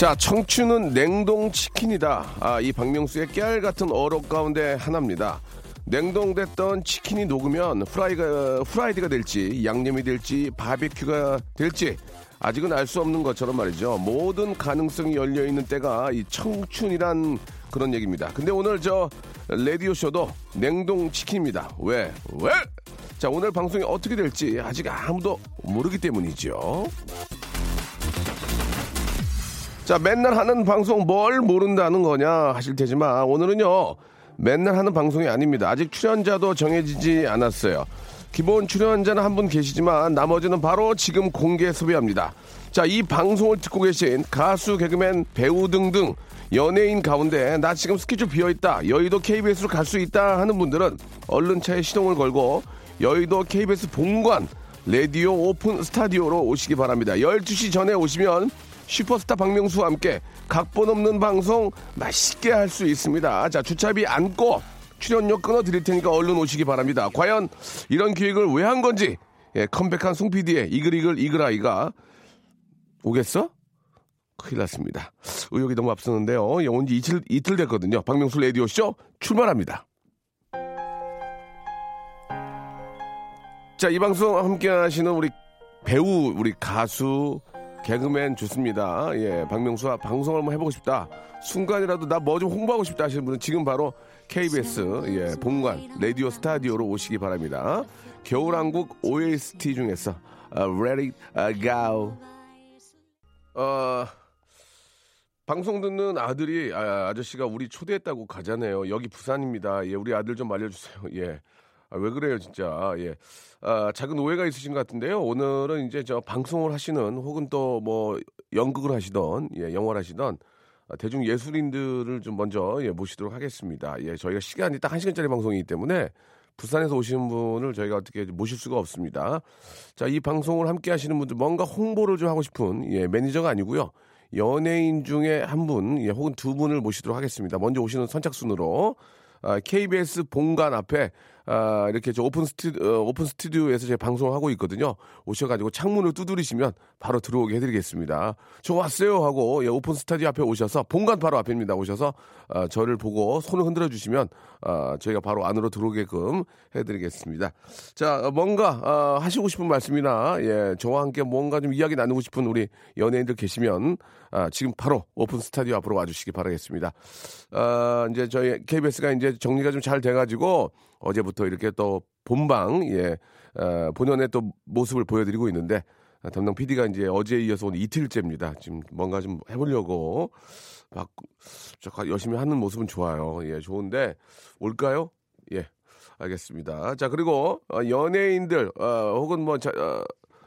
자, 청춘은 냉동 치킨이다. 아, 이 박명수의 깨알 같은 어록 가운데 하나입니다. 냉동됐던 치킨이 녹으면 프라이가, 프라이드가 될지, 양념이 될지, 바비큐가 될지, 아직은 알 수 없는 것처럼 말이죠. 모든 가능성이 열려 있는 때가 이 청춘이란 그런 얘기입니다. 근데 오늘 저 라디오 쇼도 냉동 치킨입니다. 왜? 왜? 자, 오늘 방송이 어떻게 될지 아직 아무도 모르기 때문이죠. 자, 맨날 하는 방송 뭘 모른다는 거냐 하실 테지만 오늘은요, 맨날 하는 방송이 아닙니다. 아직 출연자도 정해지지 않았어요. 기본 출연자는 한 분 계시지만 나머지는 바로 지금 공개 섭외합니다. 자, 이 방송을 듣고 계신 가수, 개그맨, 배우 등등 연예인 가운데 나 지금 스케줄 비어있다. 여의도 KBS로 갈 수 있다 하는 분들은 얼른 차에 시동을 걸고 여의도 KBS 본관 라디오 오픈 스타디오로 오시기 바랍니다. 12시 전에 오시면 슈퍼스타 박명수와 함께 각본 없는 방송 맛있게 할 수 있습니다. 자, 주차비 안고 출연료 끊어 드릴 테니까 얼른 오시기 바랍니다. 과연 이런 기획을 왜 한 건지 예, 컴백한 송 PD의 이글이글 이글아이가 오겠어? 큰일 났습니다. 의욕이 너무 앞서는데요. 온지 이틀, 이틀 됐거든요. 박명수 라디오쇼 출발합니다. 자, 이 방송 함께 하시는 우리 배우, 우리 가수, 개그맨 좋습니다. 예, 박명수와 방송을 한번 해보고 싶다. 순간이라도 나 뭐 좀 홍보하고 싶다 하시는 분은 지금 바로 KBS, 예, 본관, 라디오 스타디오로 오시기 바랍니다. 겨울왕국 OST 중에서, uh, Ready, uh, Go. 어, 방송 듣는 아들이, 아, 아저씨가 우리 초대했다고 가잖아요. 여기 부산입니다. 예, 우리 아들 좀 알려주세요. 예. 아, 왜 그래요, 진짜. 예. 아, 작은 오해가 있으신 것 같은데요. 오늘은 이제 저 방송을 하시는 혹은 또 뭐 연극을 하시던, 예, 영화를 하시던 아, 대중 예술인들을 좀 먼저 예, 모시도록 하겠습니다. 예, 저희가 시간이 딱 한 시간짜리 방송이기 때문에 부산에서 오시는 분을 저희가 어떻게 모실 수가 없습니다. 자, 이 방송을 함께 하시는 분들 뭔가 홍보를 좀 하고 싶은 예, 매니저가 아니고요. 연예인 중에 한 분, 예, 혹은 두 분을 모시도록 하겠습니다. 먼저 오시는 선착순으로 아, KBS 본관 앞에 아, 이렇게 저 오픈 스튜 어, 오픈 스튜디오에서 제 방송을 하고 있거든요. 오셔가지고 창문을 두드리시면 바로 들어오게 해드리겠습니다. 저 왔어요 하고 예, 오픈 스튜디오 앞에 오셔서 본관 바로 앞입니다. 오셔서 아, 저를 보고 손을 흔들어 주시면 아, 저희가 바로 안으로 들어오게끔 해드리겠습니다. 자, 뭔가 아, 하시고 싶은 말씀이나 예, 저와 함께 뭔가 좀 이야기 나누고 싶은 우리 연예인들 계시면 아, 지금 바로 오픈 스튜디오 앞으로 와주시기 바라겠습니다. 아, 이제 저희 KBS가 이제 정리가 좀 잘 돼가지고 어제부터 이렇게 또 본방 예 어, 본연의 또 모습을 보여드리고 있는데 아, 담당 PD가 이제 어제에 이어서 오늘 이틀째입니다. 지금 뭔가 좀 해보려고 막 저, 열심히 하는 모습은 좋아요. 예, 좋은데 올까요? 예, 알겠습니다. 자 그리고 어, 연예인들 어, 혹은 뭐 자, 어,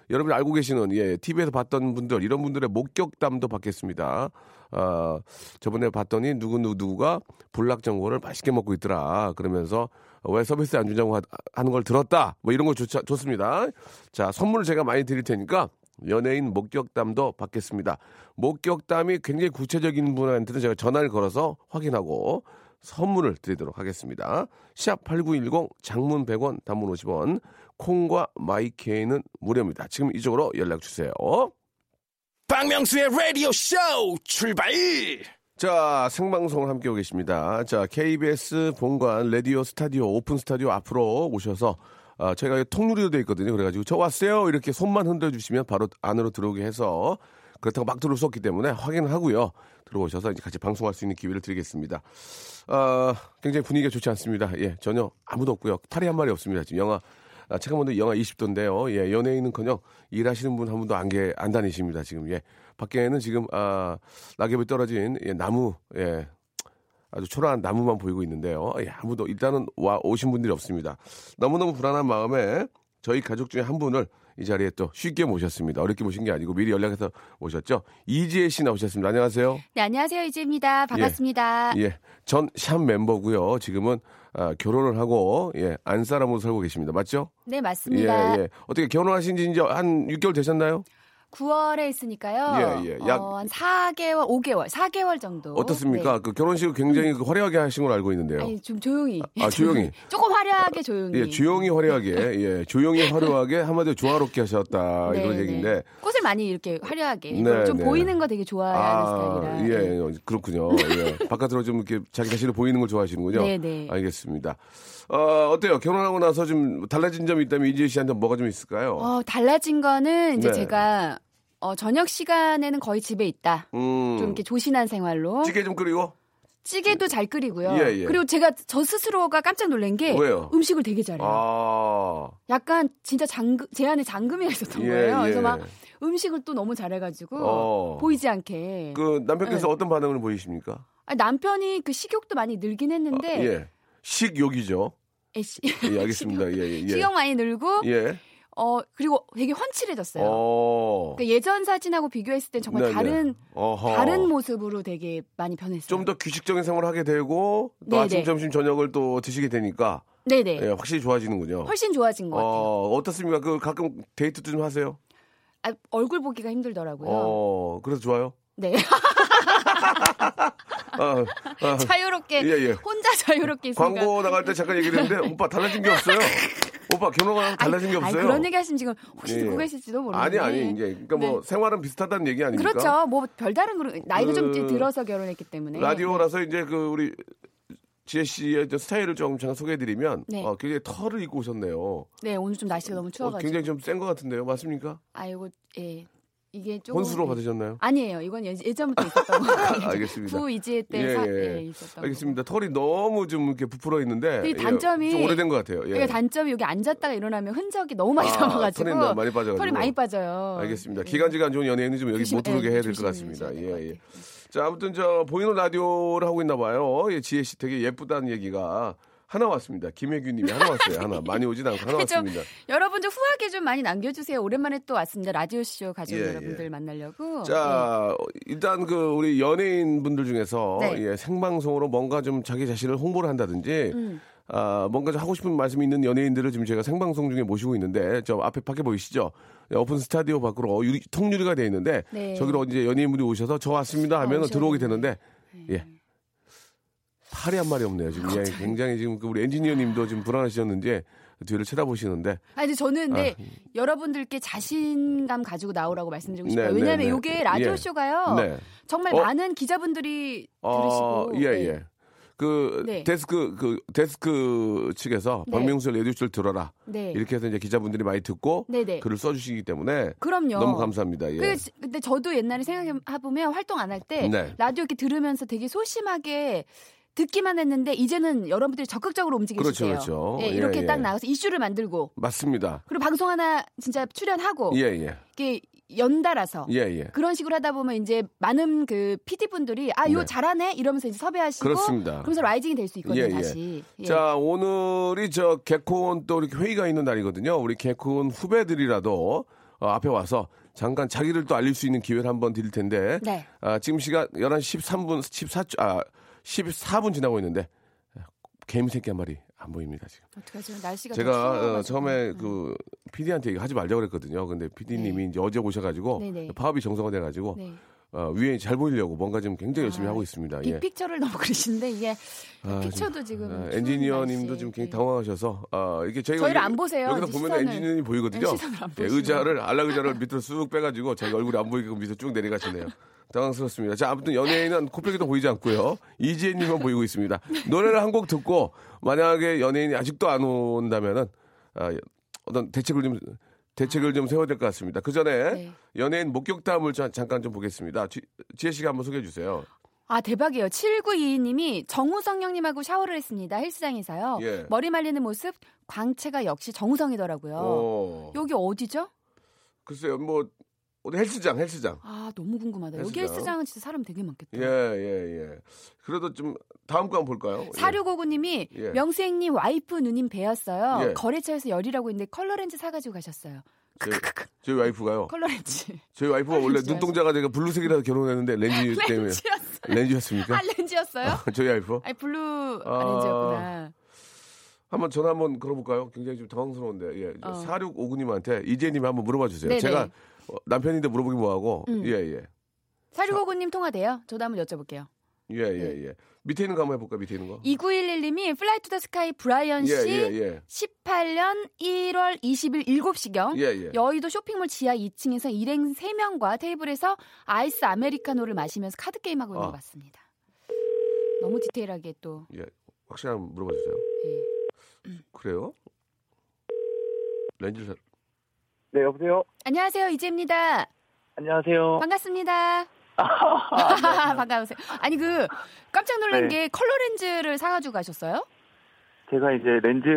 여러분이 알고 계시는 예, TV에서 봤던 분들 이런 분들의 목격담도 받겠습니다. 아, 저번에 봤더니 누구 누구 누구가 불락정보를 맛있게 먹고 있더라. 그러면서 왜 서비스 안 주냐고 하, 하는 걸 들었다. 뭐 이런 거 좋, 좋습니다. 자, 선물을 제가 많이 드릴 테니까 연예인 목격담도 받겠습니다. 목격담이 굉장히 구체적인 분한테는 제가 전화를 걸어서 확인하고 선물을 드리도록 하겠습니다. 샵 8910 장문 100원 단문 50원 콩과 마이케이는 무료입니다. 지금 이쪽으로 연락 주세요. 박명수의 라디오 쇼 출발! 자, 생방송을 함께하고 계십니다. 자, KBS 본관 라디오 스튜디오 오픈 스튜디오 앞으로 오셔서 아, 저희가 통유리로 되어 있거든요. 그래가지고 저 왔어요. 이렇게 손만 흔들어 주시면 바로 안으로 들어오게 해서 그렇다고 막 들어올 수 없기 때문에 확인을 하고요. 들어오셔서 이제 같이 방송할 수 있는 기회를 드리겠습니다. 아, 굉장히 분위기가 좋지 않습니다. 예, 전혀 아무도 없고요. 파리 한 마리 없습니다. 지금 영하 아, 체감온도 영하 20도인데요. 예, 연예인은커녕 일하시는 분 한 분도 안, 게, 안 다니십니다. 지금 예, 밖에는 지금 아, 낙엽이 떨어진 예, 나무 예, 아주 초라한 나무만 보이고 있는데요. 예, 아무도 일단은 와 오신 분들이 없습니다. 너무너무 불안한 마음에 저희 가족 중에 한 분을 이 자리에 또 쉽게 모셨습니다. 어렵게 모신 게 아니고 미리 연락해서 모셨죠. 이지혜 씨 나오셨습니다. 안녕하세요. 네, 안녕하세요. 이지입니다. 반갑습니다. 예, 전샵 멤버고요. 지금은 아, 결혼을 하고 예, 안 사람으로 살고 계십니다. 맞죠? 네, 맞습니다. 예, 예. 어떻게 결혼하신 지 이제 한 6개월 되셨나요? 9월에 했으니까요. 예, 예. 약- 어, 한 4개월, 5개월, 4개월 정도. 어떻습니까? 네. 그 결혼식을 굉장히 그 화려하게 하신 걸로 알고 있는데요. 아니, 좀 조용히. 아, 조용히. 조금 화려하게 조용히. 예, 조용히 화려하게, 예, 조용히 화려하게 한마디로 조화롭게 하셨다 네, 이런 네. 얘기인데. 꽃을 많이 이렇게 화려하게. 네, 좀 네. 보이는 거 되게 좋아하는 스타일이라. 예, 네. 어, 그렇군요. 예. 바깥으로 좀 이렇게 자기 자신을 보이는 걸 좋아하시는군요. 네, 네. 알겠습니다. 어, 어때요? 결혼하고 나서 좀 달라진 점이 있다면 이지혜 씨한테 뭐가 좀 있을까요? 어, 달라진 거는 이제 네. 제가 어, 저녁 시간에는 거의 집에 있다. 음, 좀 이렇게 조신한 생활로. 찌개 좀 끓이고? 찌개도 잘 끓이고요. 예, 예. 그리고 제가 저 스스로가 깜짝 놀란 게 왜요? 음식을 되게 잘해요. 아, 약간 진짜 장금 제 안에 장금이가 있었던 예, 거예요. 예. 그래서 막 음식을 또 너무 잘해가지고 어. 보이지 않게. 그 남편께서 네. 어떤 반응을 보이십니까? 아니, 남편이 그 식욕도 많이 늘긴 했는데 예. 식욕이죠. 애씨, 예, 알겠습니다. 예, 예. 예. 식욕 많이 늘고 예. 어 그리고 되게 훤칠해졌어요. 어. 그러니까 예전 사진하고 비교했을 땐 정말 네, 네. 다른 어허. 다른 모습으로 되게 많이 변했어요. 좀 더 규칙적인 생활을 하게 되고 또 네, 아침, 네. 점심, 저녁을 또 드시게 되니까 네네 예, 확실히 좋아지는군요. 훨씬 좋아진 것 같아요. 어, 어떻습니까? 그 가끔 데이트도 좀 하세요? 아, 얼굴 보기가 힘들더라고요. 어, 그래서 좋아요? 네 아, 아, 자유롭게 예, 예. 혼자 자유롭게 있으니까. 광고 나갈 때 잠깐 얘기를 했는데 오빠 달라진 게 없어요. 오빠 결혼하고 달라진 게 아니, 없어요. 아니, 그런 얘기 하시면 지금 혹시 예. 듣고 계실지도 아니 모르는데. 아니 이제 그러니까 뭐 네. 생활은 비슷하다는 얘기 아닙니까? 그렇죠. 뭐 별다른 그런 나이가 좀그 들어서 결혼했기 때문에. 라디오라서 이제 그 우리 지혜 씨의 저 스타일을 좀 잠깐 소개해드리면 네. 어, 굉장히 털을 입고 오셨네요. 네, 오늘 좀 날씨가 너무 어, 추워가지고. 굉장히 좀 센 것 같은데요, 맞습니까? 아이고, 예. 이게 조금. 혼수로 예. 받으셨나요? 아니에요. 이건 예- 예전부터 있었던 거예요. 알겠습니다. 구 이지혜 때 예, 사, 예. 예, 있었던 알겠습니다. 털이 너무 좀 이렇게 부풀어 있는데 그 예, 단점이- 좀 오래된 것 같아요. 거. 예. 단점이 여기 앉았다가 일어나면 흔적이 너무 많이 아, 남아가지고 털이 나- 많이 빠져가지고. 털이 많이 빠져요. 알겠습니다. 예. 기관지가 안 좋은 연예인은 좀 여기 조심- 못 들어오게 예, 해야 될 것 같습니다. 예, 예. 자, 아무튼 저 보이는 라디오를 하고 있나 봐요. 예, 지혜 씨 되게 예쁘다는 얘기가 하나 왔습니다. 김혜규 님이 하나 왔어요. 하나. 많이 오진 않고 하나 좀 왔습니다. 여러분 좀 후하게 좀 많이 남겨주세요. 오랜만에 또 왔습니다. 라디오 쇼 가족 예, 여러분들 예. 만나려고. 자, 일단 그 우리 연예인 분들 중에서 네. 예, 생방송으로 뭔가 좀 자기 자신을 홍보를 한다든지 음. 아, 뭔가 좀 하고 싶은 말씀이 있는 연예인들을 지금 제가 생방송 중에 모시고 있는데 저 앞에 밖에 보이시죠? 예, 오픈 스튜디오 밖으로 유리, 통유리가 돼 있는데 네. 저기로 이제 연예인분이 오셔서 저 왔습니다 하면 들어오게 되는데. 되는데 예. 팔이 한 마리 없네요. 지금 예, 굉장히 지금 그 우리 엔지니어님도 지금 불안하셨는지 뒤를 쳐다보시는데 아니 근데 저는 근데 아. 여러분들께 자신감 가지고 나오라고 말씀드리고 싶어요. 네, 네, 왜냐하면 네. 이게 라디오 예. 쇼가요. 네. 정말 어? 많은 기자분들이 어, 들으시고 예, 네. 예. 그 네. 데스크 그 데스크 측에서 네. 박명수의 레디오쇼를 들어라 네. 이렇게 해서 이제 기자분들이 많이 듣고 네네. 글을 써주시기 때문에 그럼요. 너무 감사합니다. 예. 그, 근데 저도 옛날에 생각해 보면 활동 안 할때 네. 라디오 이렇게 들으면서 되게 소심하게 듣기만 했는데 이제는 여러분들이 적극적으로 움직이시대요. 그렇죠, 그렇죠. 예, 예, 이렇게 예. 딱 나가서 이슈를 만들고 맞습니다. 그리고 방송 하나 진짜 출연하고 예, 예, 이게 연달아서 예, 예. 그런 식으로 하다 보면 이제 많은 그 PD 분들이 아, 이거 네. 잘하네 이러면서 이제 섭외하시고 그렇습니다. 그러면서 라이징이 될 수 있거든요, 예, 예. 다시. 예. 자, 오늘이 저 개콘 또 이렇게 회의가 있는 날이거든요. 우리 개콘 후배들이라도 어, 앞에 와서 잠깐 자기를 또 알릴 수 있는 기회를 한번 드릴 텐데. 네. 아, 지금 시간 11시 13분, 14, 아, 14분 지나고 있는데 개미 새끼 한 마리 안 보입니다, 지금. 어떡하죠? 날씨가 제가 더 어. 처음에 음. 그 PD한테 하지 말자 고 그랬거든요. 근데 PD님이 이제 어제 오셔가지고 네. 네네. 파업이 정상화돼가지고 네. 어, 위에 잘 보이려고 뭔가 지금 굉장히 열심히 아, 하고 있습니다. 예. 빅픽처를 너무 그리시는데 이게 아, 픽처도 지금 아, 추운 엔지니어님도 지금 굉장히 네. 당황하셔서 아, 이게 저희가 저희를 여기- 안 보세요. 여기서 보면. 엔지니어님 보이거든요. 예, 보시네요. 의자를 안락 의자를 밑으로 쑥 빼가지고 자기 얼굴이 안 보이게끔 밑으로 쭉 내려가시네요. 당황스럽습니다. 자, 아무튼 연예인은 코빼기도 보이지 않고요. 이지혜님만 보이고 있습니다. 노래를 한 곡 듣고 만약에 연예인이 아직도 안 온다면은 아, 어떤 대책을 좀 대책을 좀 세워야 될 것 같습니다. 그 전에 네. 연예인 목격담을 자- 잠깐 좀 보겠습니다. 지, 지혜 씨가 한번 소개해 주세요. 아 대박이에요. 7922님이 정우성 형님하고 샤워를 했습니다. 헬스장에서요. 예. 머리 말리는 모습 광채가 역시 정우성이더라고요. 어, 여기 어디죠? 글쎄요, 뭐 어디 헬스장, 헬스장. 아 너무 궁금하다. 여기 헬스장. 헬스장은 진짜 사람 되게 많겠다. 예, 예, 예. 그래도 좀 다음 거 한번 볼까요? 예. 사륙오구님이 예. 명수행님 와이프 누님 뵈었어요. 예. 거래처에서 열이라고 했는데 컬러렌즈 사가지고 가셨어요. 제, 저희 와이프가요. 컬러렌즈. 저희 와이프가 원래. 눈동자가 제가 블루색이라서 결혼했는데 렌즈 때문에 렌즈였어요. 렌즈였습니까? 아 렌즈였어요? 저희 와이프 아니 블루 아. 렌즈였구나. 한번 전화 한번 걸어볼까요? 굉장히 좀 당황스러운데 예. 어. 4659님한테 이재님이 한번 물어봐 주세요. 네네. 제가 어, 남편인데 물어보기 뭐하고 음. 예 예 사륙오구님 통화돼요. 저도 한번 여쭤볼게요. 예 예 예. 밑에 있는 거 한번 해볼까 밑에 있는 거? 2911님이 플라이 투 더 스카이 브라이언 씨 예, 예, 예. 18년 1월 20일 7시경 예, 예. 여의도 쇼핑몰 지하 2층에서 일행 3명과 테이블에서 아이스 아메리카노를 마시면서 카드 게임하고 있는 아. 것 같습니다. 너무 디테일하게 또 예. 확실히 한번 물어봐 주세요. 예. 그래요? 렌즈를 사... 네, 여보세요? 안녕하세요 이재입니다. 안녕하세요. 반갑습니다. 반가우세요. 아니 그 깜짝 놀란 네. 게 컬러 렌즈를 사가지고 가셨어요? 제가 이제 렌즈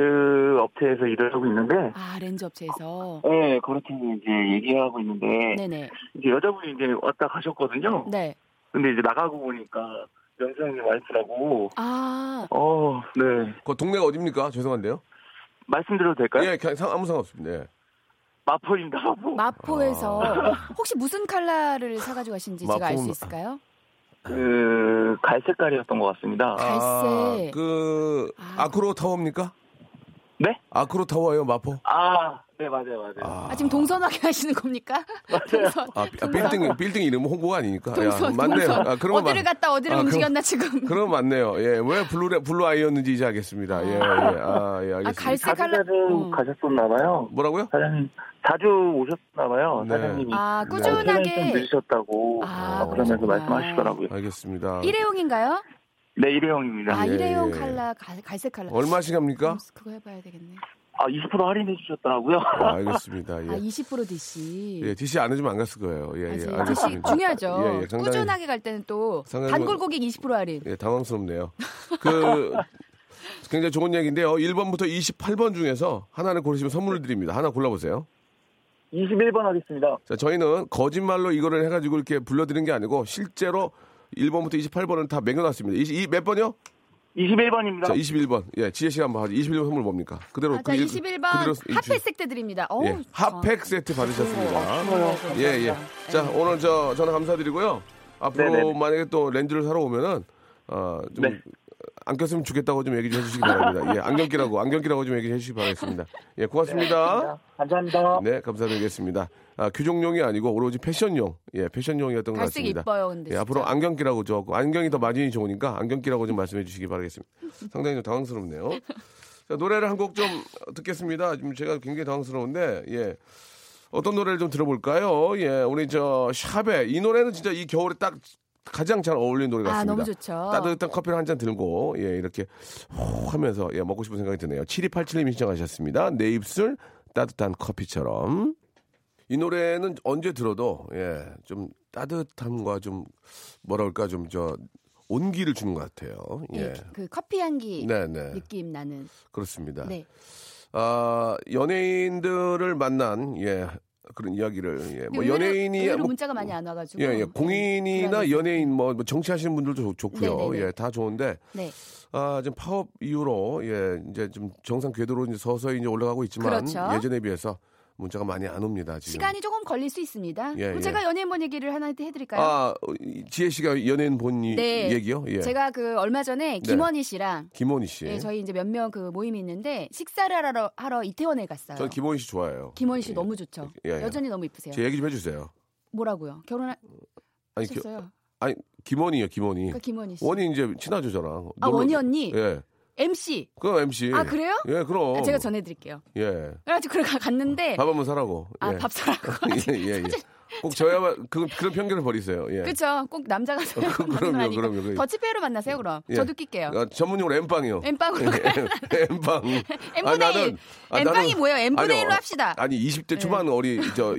업체에서 일을 하고 있는데, 아 렌즈 업체에서. 네, 그렇게 이제 얘기하고 있는데, 네네. 이제 여자분이 이제 왔다 가셨거든요. 네. 근데 이제 나가고 보니까 영상님 와이프라고, 아 어, 네. 그 동네가 어딥니까? 죄송한데요. 말씀드려도 될까요? 예, 그냥 상- 아무 상관없습니다. 예. 마포입니다, 마포. 마포에서 아. 혹시 무슨 컬러를 사가지고 가신지 제가 알 수 마포는- 있을까요? 그, 갈색깔이었던 것 같습니다. 갈색. 아, 그 아. 아크로 타워입니까? 네? 아크로 타워예요, 마포? 아, 네, 맞아요, 맞아요. 아, 아 지금 동선 확인 하시는 겁니까? 동선. 아, 비- 아, 빌딩 빌딩 이름 홍보가 아니니까. 동선. 야, 맞네요. 동선. 아, 그러면 어디를 맞- 갔다 어디를 아, 그럼- 움직였나 지금? 그럼 맞네요. 예, 왜 blue blue eye였는지 이제 알겠습니다. 예, 예. 아, 예, 알겠습니다. 갈색 자주 컬러. 자주 어. 가셨었나 봐요. 뭐라고요? 사장님, 자주 오셨나 봐요, 네. 사장님이. 아 퇴근이 꾸준하게 좀 늦으셨다고 아, 어, 그러면서. 말씀하시더라고요. 알겠습니다. 일회용인가요? 네, 일회용입니다. 아 예, 일회용 예. 갈- 갈색 컬러. 얼마씩 합니까? 음, 그거 해봐야 되겠네. 아, 20% 할인해 주셨더라고요. 아, 알겠습니다. 예. 아 20% DC. 예, DC 안 해주면 안 갔을 거예요. 예, 예, 아직 DC 알겠습니다. 중요하죠. 예, 예, 상당히- 꾸준하게 갈 때는 또 단골 뭐- 고객 20% 할인. 예, 당황스럽네요. 그 굉장히 좋은 얘기인데요. 1번부터 28번 중에서 하나를 고르시면 선물을 드립니다. 하나 골라보세요. 21번 하겠습니다. 자, 저희는 거짓말로 이거를 해가지고 이렇게 불러드린 게 아니고 실제로 1번부터 28번은 다 매겨놨습니다. 이, 이몇 번이요? 21번입니다. 자, 21번. 예, 지혜 씨가 한번 하죠. 21번 선물 뭡니까? 그대로. 아, 자그 일- 21번 그대로 핫팩 세트 드립니다. 어우, 예, 핫팩 세트 받으셨습니다. 예, 예. 자, 오늘 저, 전화 감사드리고요. 앞으로 네네네. 만약에 또 렌즈를 사러 오면은, 어, 좀, 네. 안 꼈으면 좋겠다고 좀 얘기 좀 해주시기 바랍니다. 예, 안경 끼라고, 안경 끼라고 좀 얘기 해 주시기 바라겠습니다. 예, 고맙습니다. 감사합니다. 네, 감사드리겠습니다. 아, 규정용이 아니고 오로지 패션용, 예, 패션용이었던 것 갈색 같습니다. 이뻐요, 근데. 예, 앞으로. 안경 끼라고 저, 안경이 더 많이 좋으니까 안경 끼라고 좀 말씀해 주시기 바라겠습니다. 상당히 좀 당황스럽네요. 자, 노래를 한 곡 좀 듣겠습니다. 지금 제가 굉장히 당황스러운데, 예. 어떤 노래를 좀 들어볼까요? 예, 우리 저 샵에 이 노래는 진짜 이 겨울에 딱 가장 잘 어울리는 노래 아, 같습니다. 너무 좋죠. 따뜻한 커피를 한 잔 들고 예, 이렇게 호 하면서 예, 먹고 싶은 생각이 드네요. 7287님이 신청하셨습니다. 내 입술 따뜻한 커피처럼. 이 노래는 언제 들어도 예, 좀 따뜻함과 좀 뭐라 그럴까 좀 저 온기를 주는 것 같아요. 예, 예. 그 커피 향기 네, 네. 느낌 나는. 그렇습니다. 네. 아, 연예인들을 만난 예, 그런 이야기를 예, 뭐 연예인이 의외로 뭐 문자가 많이 안 와가지고. 예, 예. 공인이나 불안해서. 연예인 뭐, 뭐 정치하시는 분들도 좋, 좋고요. 네네네. 예, 다 좋은데 네. 아, 지금 파업 이후로 예, 이제 좀 정상 궤도로 이제 서서히 이제 올라가고 있지만 그렇죠. 예전에 비해서 문자가 많이 안 옵니다. 지금. 시간이 조금 걸릴 수 있습니다. 예, 그럼 예. 제가 연예인 본 얘기를 하나 해드릴까요? 아, 어, 이 지혜 씨가 연예인 본 이- 네. 얘기요? 예. 제가 그 얼마 전에 김원희 씨랑 김원희 씨. 예, 저희 이제 몇 명 그 모임이 있는데 식사를 하러, 하러 이태원에 갔어요. 저는 김원희 씨 좋아해요. 김원희 씨 예. 너무 좋죠. 예, 예. 여전히 너무 이쁘세요. 제 얘기 좀 해주세요. 뭐라고요? 아니, 기, 결혼하셨어요? 아니 김원희요, 김원희. 그러니까 김원희 씨. 원희 이제 친하죠, 저랑. 아 원희 언니 예. MC. 그 MC. 아 그래요? 예, 그럼. 아, 제가 전해드릴게요. 예. 그래가지고 그래 가- 갔는데 밥 한번 사라고. 아 예. 밥 사라고. 예, 예, 예. 꼭 저야만 그, 그런 편견을 버리세요. 예. 그렇죠. 꼭 남자가 그럼요, 그럼요. 그- 더치페이로 만나세요 그럼. 예. 저도 낄게요. 아, 전문용어로 엠빵이요. 엠빵으로. 엠빵. M분의 1. M빵이 뭐예요? M분의 1로 합시다. 아니 20대 초반 어리 저 어,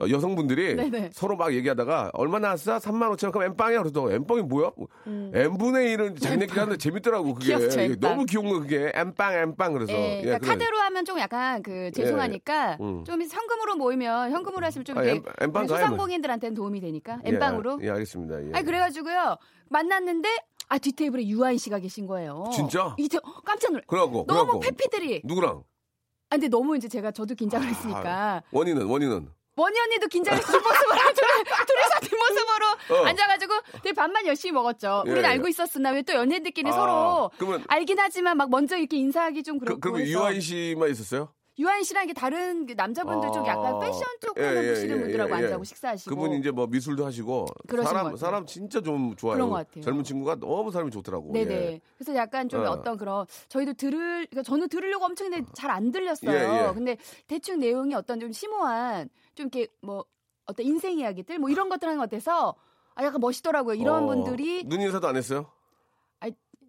여성분들이 네네. 서로 막 얘기하다가 얼마 나왔어? 3만 5천 원. 그럼 엠빵이야. 그래서 엠빵이 뭐야? M분의 1은 자기네끼리 하는데 재밌더라고 그게. 음. 귀엽죠. 너무 귀여운 거 그게. 엠빵 엠빵 그래서. 예, 그러니까 그래. 카드로 하면 좀 약간 그 죄송하니까 음. 좀 현금으로 모이면 현금으로 하시면 좀 아, 엠- 엠빵 소상공인들한테는 도움이 되니까 예, 엠빵으로. 예, 알겠습니다. 예. 아니 그래가지고요 만났는데 아 뒷테이블에 유아인 씨가 계신 거예요. 진짜? 이태 깜짝 놀래. 그래갖고 너무 그래갖고 페피들이 누구랑? 아, 근데 너무 이제 제가 저도 긴장을 했으니까 원인은 원인은 원희 언니도 긴장해서 뒷모습으로 둘이- 둘이서 뒷모습으로 어. 앉아가지고 되게 밥만 열심히 먹었죠. 예, 우리는 예. 알고 있었으나 왜 또 연예인들끼리 아, 서로 그러면- 알긴 하지만 막 먼저 이렇게 인사하기 좀 그, 그렇고 그러면 해서 유아인 씨만 있었어요? 유아인 씨랑 이게 다른 그 남자분들 쪽 약간 아. 패션 쪽 예, 하는 예, 보시는 예, 분들하고 예, 예. 앉아고 식사하시고 그분 이제 뭐 미술도 하시고 사람. 사람 진짜 좀 좋아요. 같아요. 젊은 친구가 너무 사람이 좋더라고. 네네. 예. 그래서 약간 좀 어. 어. 떤 그런 저희도 들을 그러니까 저는 들으려고 엄청 했는데 잘 안 들렸어요. 근데 대충 내용이 어떤 좀 심오한 좀 이렇게 뭐 어떤 인생 이야기들 뭐 이런 것들 하는 것 같아서 아 약간 멋있더라고요. 이런 어, 분들이 눈 인사도 안 했어요?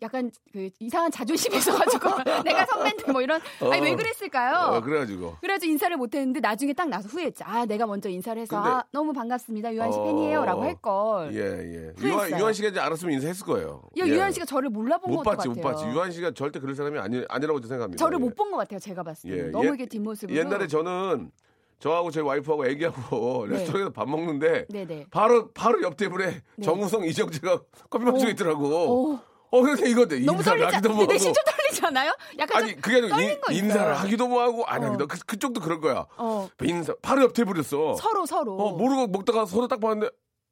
아, 약간 그 이상한 자존심이 있어가지고 내가 선배인데 뭐 이런 아니 왜 그랬을까요? 어, 그래가지고. 그래가지고 인사를 못했는데 나중에 딱 나서 후회했지. 아 내가 먼저 인사를 해서 근데- 아, 너무 반갑습니다 유한 씨 어, 팬이에요라고 할 걸. 예, 예. 유한, 유한 씨가 이제 알았으면 인사했을 거예요. 야, 예. 유한 씨가 저를 몰라본 못것 같아요. 못 봤지. 유한 씨가 절대 그럴 사람이 아니, 아니라고 생각합니다. 저를 예. 못본 것 같아요. 제가 봤을 때 예, 너무 예- 이게 뒷모습으로. 옛날에 저는 저하고 제 와이프하고 애기하고 네. 레스토랑에서 밥 먹는데 네네. 바로 바로 옆 테이블에 네. 정우성 이정재가 커피 마시고 오. 있더라고. 오. 어 근데 이거 내 너무 떨리지 않... 뭐하고 내 심 좀 떨리지 않아요? 약간 아니 좀 그게 아니고 떨린 인, 있어요. 인사를 하기도 뭐하고 안 어. 하기도 그, 그쪽도 그럴 거야. 어, 인사 바로 옆 테이블이었어. 서로 서로. 어 모르고 먹다가 서로 딱 봤는데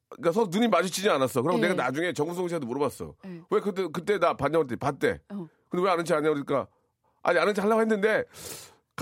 그러니까 서로 눈이 마주치지 않았어. 그럼 네. 내가 나중에 정우성 씨한테 물어봤어. 네. 왜 그때 그때 나 봤냐고 했더니 봤대. 어. 근데 왜 아는 체 아냐 그러니까 아니 아는 체 하려고 했는데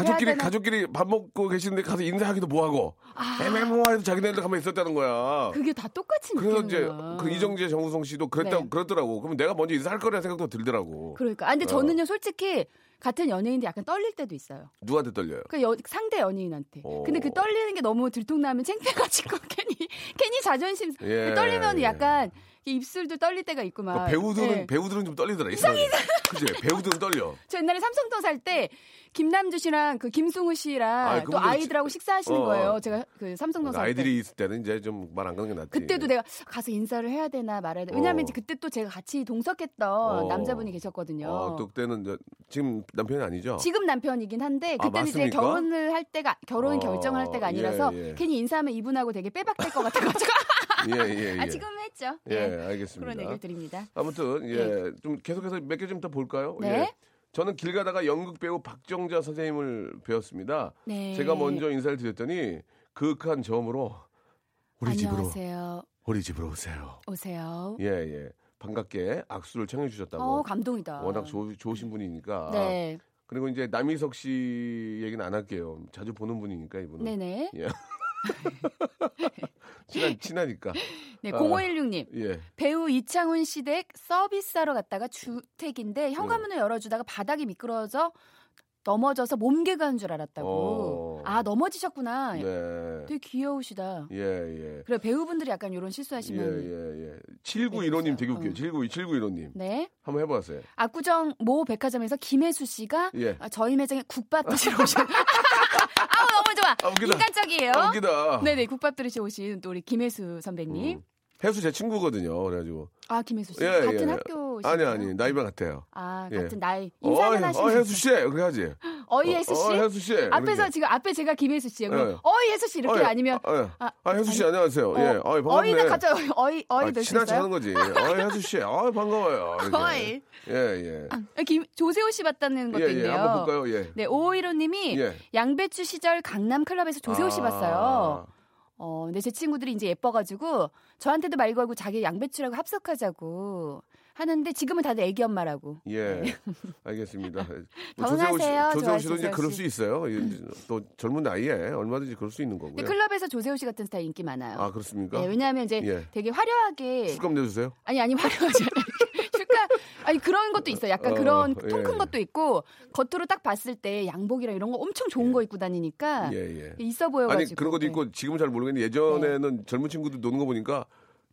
가족끼리 되나? 가족끼리 밥 먹고 계시는데 가서 인사하기도 뭐하고 아, 애매모호해도 자기네들 가만 있었다는 거야. 그게 다 똑같이 그래서 이제. 그 이정재 정우성 씨도 그랬다 네. 그랬더라고. 그러면 내가 먼저 인사할 거라 생각도 들더라고. 그러니까. 아, 근데 어. 저는요, 솔직히 같은 연예인데 약간 떨릴 때도 있어요. 누구한테 떨려요? 그 여- 상대 연예인한테. 어. 근데 그 떨리는 게 너무 들통나면 창피해가지고 괜히 괜히 자존심 예, 떨리면 예. 약간 이 입술도 떨릴 때가 있구만. 그러니까 배우들은 예. 배우들은 좀 떨리더라. 이상해. 그지? 배우들은 떨려. 저 옛날에 삼성동 살 때 김남주 씨랑 그 김승우 씨랑 아이, 또 아이들하고 식사하시는 어. 거예요. 제가 그 삼성동 살 때. 아이들이 있을 때는 이제 좀 말 안 가는 게 낫지. 그때도 내가 가서 인사를 해야 되나 말아야 되나. 왜냐면 어. 이제 그때 또 제가 같이 동석했던 어. 남자분이 계셨거든요. 어, 또 그때는 이제 지금 남편이 아니죠? 지금 남편이긴 한데 아, 그때는 이제 맞습니까? 결혼을 할 때가 결혼 어, 결정을 할 때가 아니라서 예, 예. 괜히 인사하면 이분하고 되게 빼박될 것 같아가지고 예, 예, 예. 아 지금 했죠. 예, 예. 알겠습니다. 그런 얘기를 드립니다. 아무튼 예, 좀 계속해서 몇 개 좀 더 볼까요? 네. 예. 저는 길 가다가 연극 배우 박정자 선생님을 배웠습니다. 네. 제가 먼저 인사를 드렸더니 그윽한 저음으로 우리 집으로 안녕하세요. 우리 집으로 오세요. 오세요. 예, 예. 반갑게 악수를 청해 주셨다고. 어 감동이다. 워낙 좋, 좋으신 분이니까. 네. 그리고 이제 남희석 씨 얘기는 안 할게요. 자주 보는 분이니까 이분은. 네네. 예. 친한 친하니까. 네. 아. 0516님. 예. 배우 이창훈 씨댁 서비스하러 갔다가 주택인데 현관문을 열어주다가 바닥이 미끄러져 넘어져서 몸개가 한 줄 알았다고. 어. 아 넘어지셨구나. 네. 되게 귀여우시다. 예, 예. 그래 배우분들이 약간 이런 예, 실수하시면 예, 예. 7915님 되게 웃겨요. 어. 79, 7915님. 네 한번 해보세요. 압구정 모 백화점에서 김혜수 씨가 예. 아, 저희 매장에 국밥 드시러 오신 좋아 아. 인간적이에요 아, 웃기다. 네네 국밥 드시러 오신 또 우리 김혜수 선배님 음. 혜수 제 친구거든요. 그래가지고. 아 김혜수 씨 예, 같은 예. 학교 아니, 아니. 나이만 같아요. 아 예. 같은 나이 인사는 어, 하시는 어, 혜수 씨! 그래 하지. 어이 혜수 씨 어, 혜수 씨. 앞에서 그렇게. 지금 앞에 제가 김혜수 씨예요 그럼 예. 어이 혜수 씨 이렇게 어, 예. 아니면 아, 예. 아, 아, 혜수 씨, 안녕하세요. 예. 어, 어이, 반갑네. 어이는 같죠 어이 어이 아, 될수 친한 척 있어요 하는 거지. 어이, 혜수 씨. 어이, 반가워요. 이렇게. 어이. 예, 예. 아, 김 조세호 씨 봤다는 것도 예, 예. 있네요 한번 볼까요? 예. 네, 오이로님이 예. 양배추 시절 강남 클럽에서 조세호 씨 아. 봤어요. 어, 근데 제 친구들이 이제 예뻐가지고 저한테도 말 걸고 자기 양배추라고 합석하자고 하는데 지금은 다들 애기 엄마라고. 예, 알겠습니다. 뭐. 조세호 씨, 조세호 씨도 이제 그럴 씨. 수 있어요. 예, 또 젊은 나이에 얼마든지 그럴 수 있는 거고요. 근데 클럽에서 조세호 씨 같은 스타일 인기 많아요. 아 그렇습니까? 네, 왜냐하면 이제 예. 되게 화려하게 술값 내주세요. 아니 아니 화려하지 그러니까 아니 그런 것도 있어요. 약간 어, 그런 예. 통큰 것도 있고 겉으로 딱 봤을 때 양복이랑 이런 거 엄청 좋은 거 입고 다니니까 예, 예. 있어 보여가지고. 아니 그런 것도 네. 있고 지금은 잘 모르겠는데 예전에는 젊은 친구들 노는 거 보니까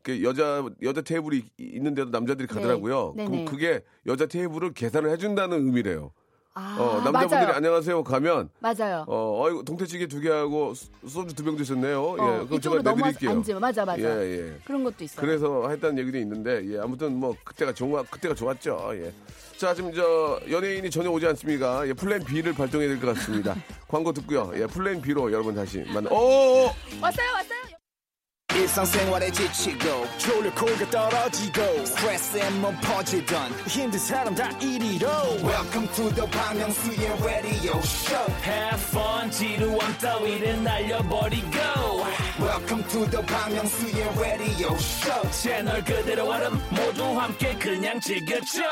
그 여자 여자 테이블이 있는데도 남자들이 가더라고요. 네, 그럼 네. 그게 여자 테이블을 계산을 해준다는 의미래요. 아, 어, 남자분들이 맞아요. 안녕하세요 가면 맞아요. 어, 어이구 동태찌개 두 개 하고 수- 소주 두 병 드셨네요. 어, 예, 그럼 제가 내드릴게요. 앉으면 맞아 맞아. 예, 예. 그런 것도 있어요. 그래서 했다는 얘기도 있는데 예, 아무튼 뭐 그때가 좋아 그때가 좋았죠. 예. 자 지금 저 연예인이 전혀 오지 않습니까? 예, 플랜 B를 발동해야 될 것 같습니다. 광고 듣고요. 예, 플랜 B로 여러분 다시 만나. 오, 왔어요 왔어요. 일상생활에 지치고, 졸려 코가 떨어지고, 스트레스에 몸 퍼지던, 힘든 사람 다 이리로. welcome to the Bang Myung-soo's radio show. Have fun 지루함 따위를 날려버리고. Welcome to the Bang Myung-soo's radio show. 채널 그대로 얼음 모두 함께 그냥 즐겨줘.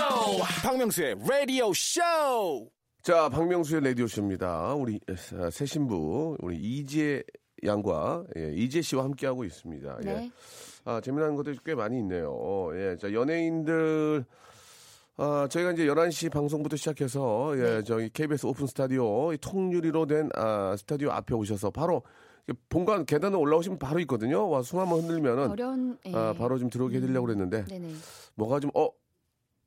박명수의 radio show. 자, 박명수의 라디오쇼입니다. 우리 아, 새 신부, 우리 이재 양과 예, 이재 씨와 함께하고 있습니다. 예. 네. 아, 재미난 것들이 꽤 많이 있네요. 예, 자, 연예인들, 아, 저희가 이제 11시 방송부터 시작해서, 예, 네. 저기 KBS 오픈 스타디오, 이 통유리로 된, 아, 스타디오 앞에 오셔서 바로, 본관 계단을 올라오시면 바로 있거든요. 와, 숨 한번 흔들면은, 어려운 예. 아, 바로 좀 들어오게 해드리려고 그랬는데, 네네. 뭐가 좀, 어,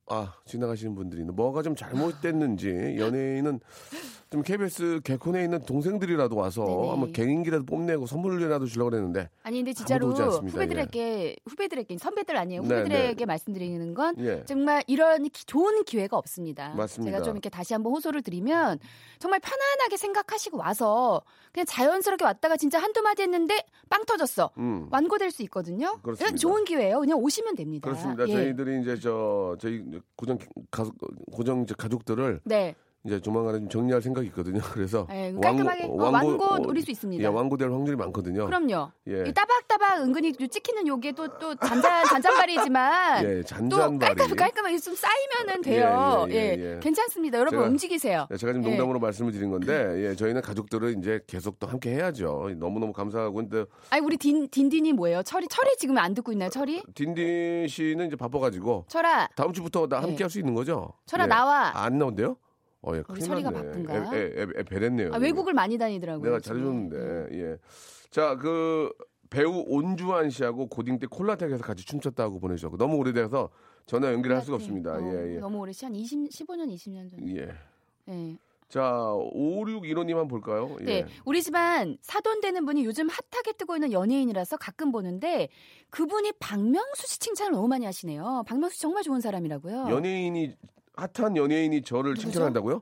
아, 지나가시는 분들이 뭐가 좀 잘못됐는지, 연예인은 좀 KBS 개콘에 있는 동생들이라도 와서 네네. 한번 개인기라도 뽐내고 선물이라도 주려고 그랬는데, 아니 근데 진짜로 오지 않습니다. 후배들에게 후배들에게 선배들 아니에요. 네, 후배들에게 말씀드리는 건 예. 정말 이런 기- 좋은 기회가 없습니다. 맞습니다. 제가 좀 이렇게 다시 한번 호소를 드리면 정말 편안하게 생각하시고 와서 그냥 자연스럽게 왔다가 진짜 한두 마디 했는데 빵 터졌어. 음. 완고될 수 있거든요. 그렇습니다. 좋은 기회예요. 그냥 오시면 됩니다. 그렇습니다. 예. 저희들이 이제 저 저희 고정 가족 고정 가족들을 네. 이제 조만간에 좀 정리할 생각이 있거든요. 그래서 예, 깔끔하게 어, 완고 노릴 수 있습니다. 예, 완고될 확률이 많거든요. 그럼요. 예. 이 따박따박 은근히 좀 찍히는 요게 또 또 잔잔 잔잔바리지만 예, 또 잔잔바리. 깔끔 깔끔하게 좀 쌓이면은 돼요. 예, 예, 예, 예, 예. 괜찮습니다. 여러분 제가- 움직이세요. 네, 제가 지금 예. 농담으로 말씀을 드린 건데 예, 저희는 가족들을 이제 계속 또 함께 해야죠. 너무 너무 감사하고 근데 아니 우리 딘 딘딘이 뭐예요? 철이 철이 지금 안 듣고 있나요? 철이? 딘딘 씨는 이제 바빠가지고 철아, 다음 주부터 나 함께 예. 할수 있는 거죠? 철아 예. 나와. 아, 안 나온대요? 어, 예, 철이가 났네. 바쁜가? 애, 애, 애, 애 배랬네요. 아, 외국을 많이 다니더라고요. 내가. 잘해줬는데 예. 자, 그 배우 온주환 씨하고 고딩 때 콜라텍에서 같이 춤췄다고 보내주셨고 너무 오래돼서 전화 연결할 수가 없습니다. 어, 예, 예. 너무 오래 시한 20, 15년, 20년 전. 예. 예. 자, 5615님 한번 볼까요? 예. 네, 우리 집안 사돈 되는 분이 요즘 핫하게 뜨고 있는 연예인이라서 가끔 보는데 그분이 박명수 씨 칭찬을 너무 많이 하시네요. 박명수 씨 정말 좋은 사람이라고요. 연예인이 핫한 연예인이 저를 누구죠? 칭찬한다고요?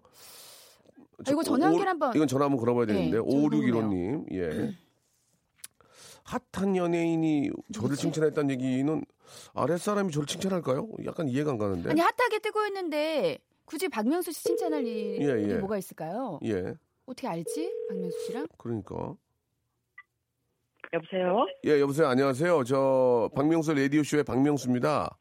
아, 이거 전화 연결 한번- 이건 전화 한번 걸어봐야 되는데 네, 저도 5615님 예. 핫한 연예인이 저를? 칭찬했다는 얘기는 아랫사람이 저를 칭찬할까요? 약간 이해가 안 가는데. 아니 핫하게 뜨고 있는데 굳이 박명수 씨 칭찬할 일이 예, 예. 뭐가 있을까요? 예. 어떻게 알지? 박명수 씨랑? 그러니까. 여보세요? 예, 여보세요. 안녕하세요. 저 박명수 라디오 쇼의 박명수입니다.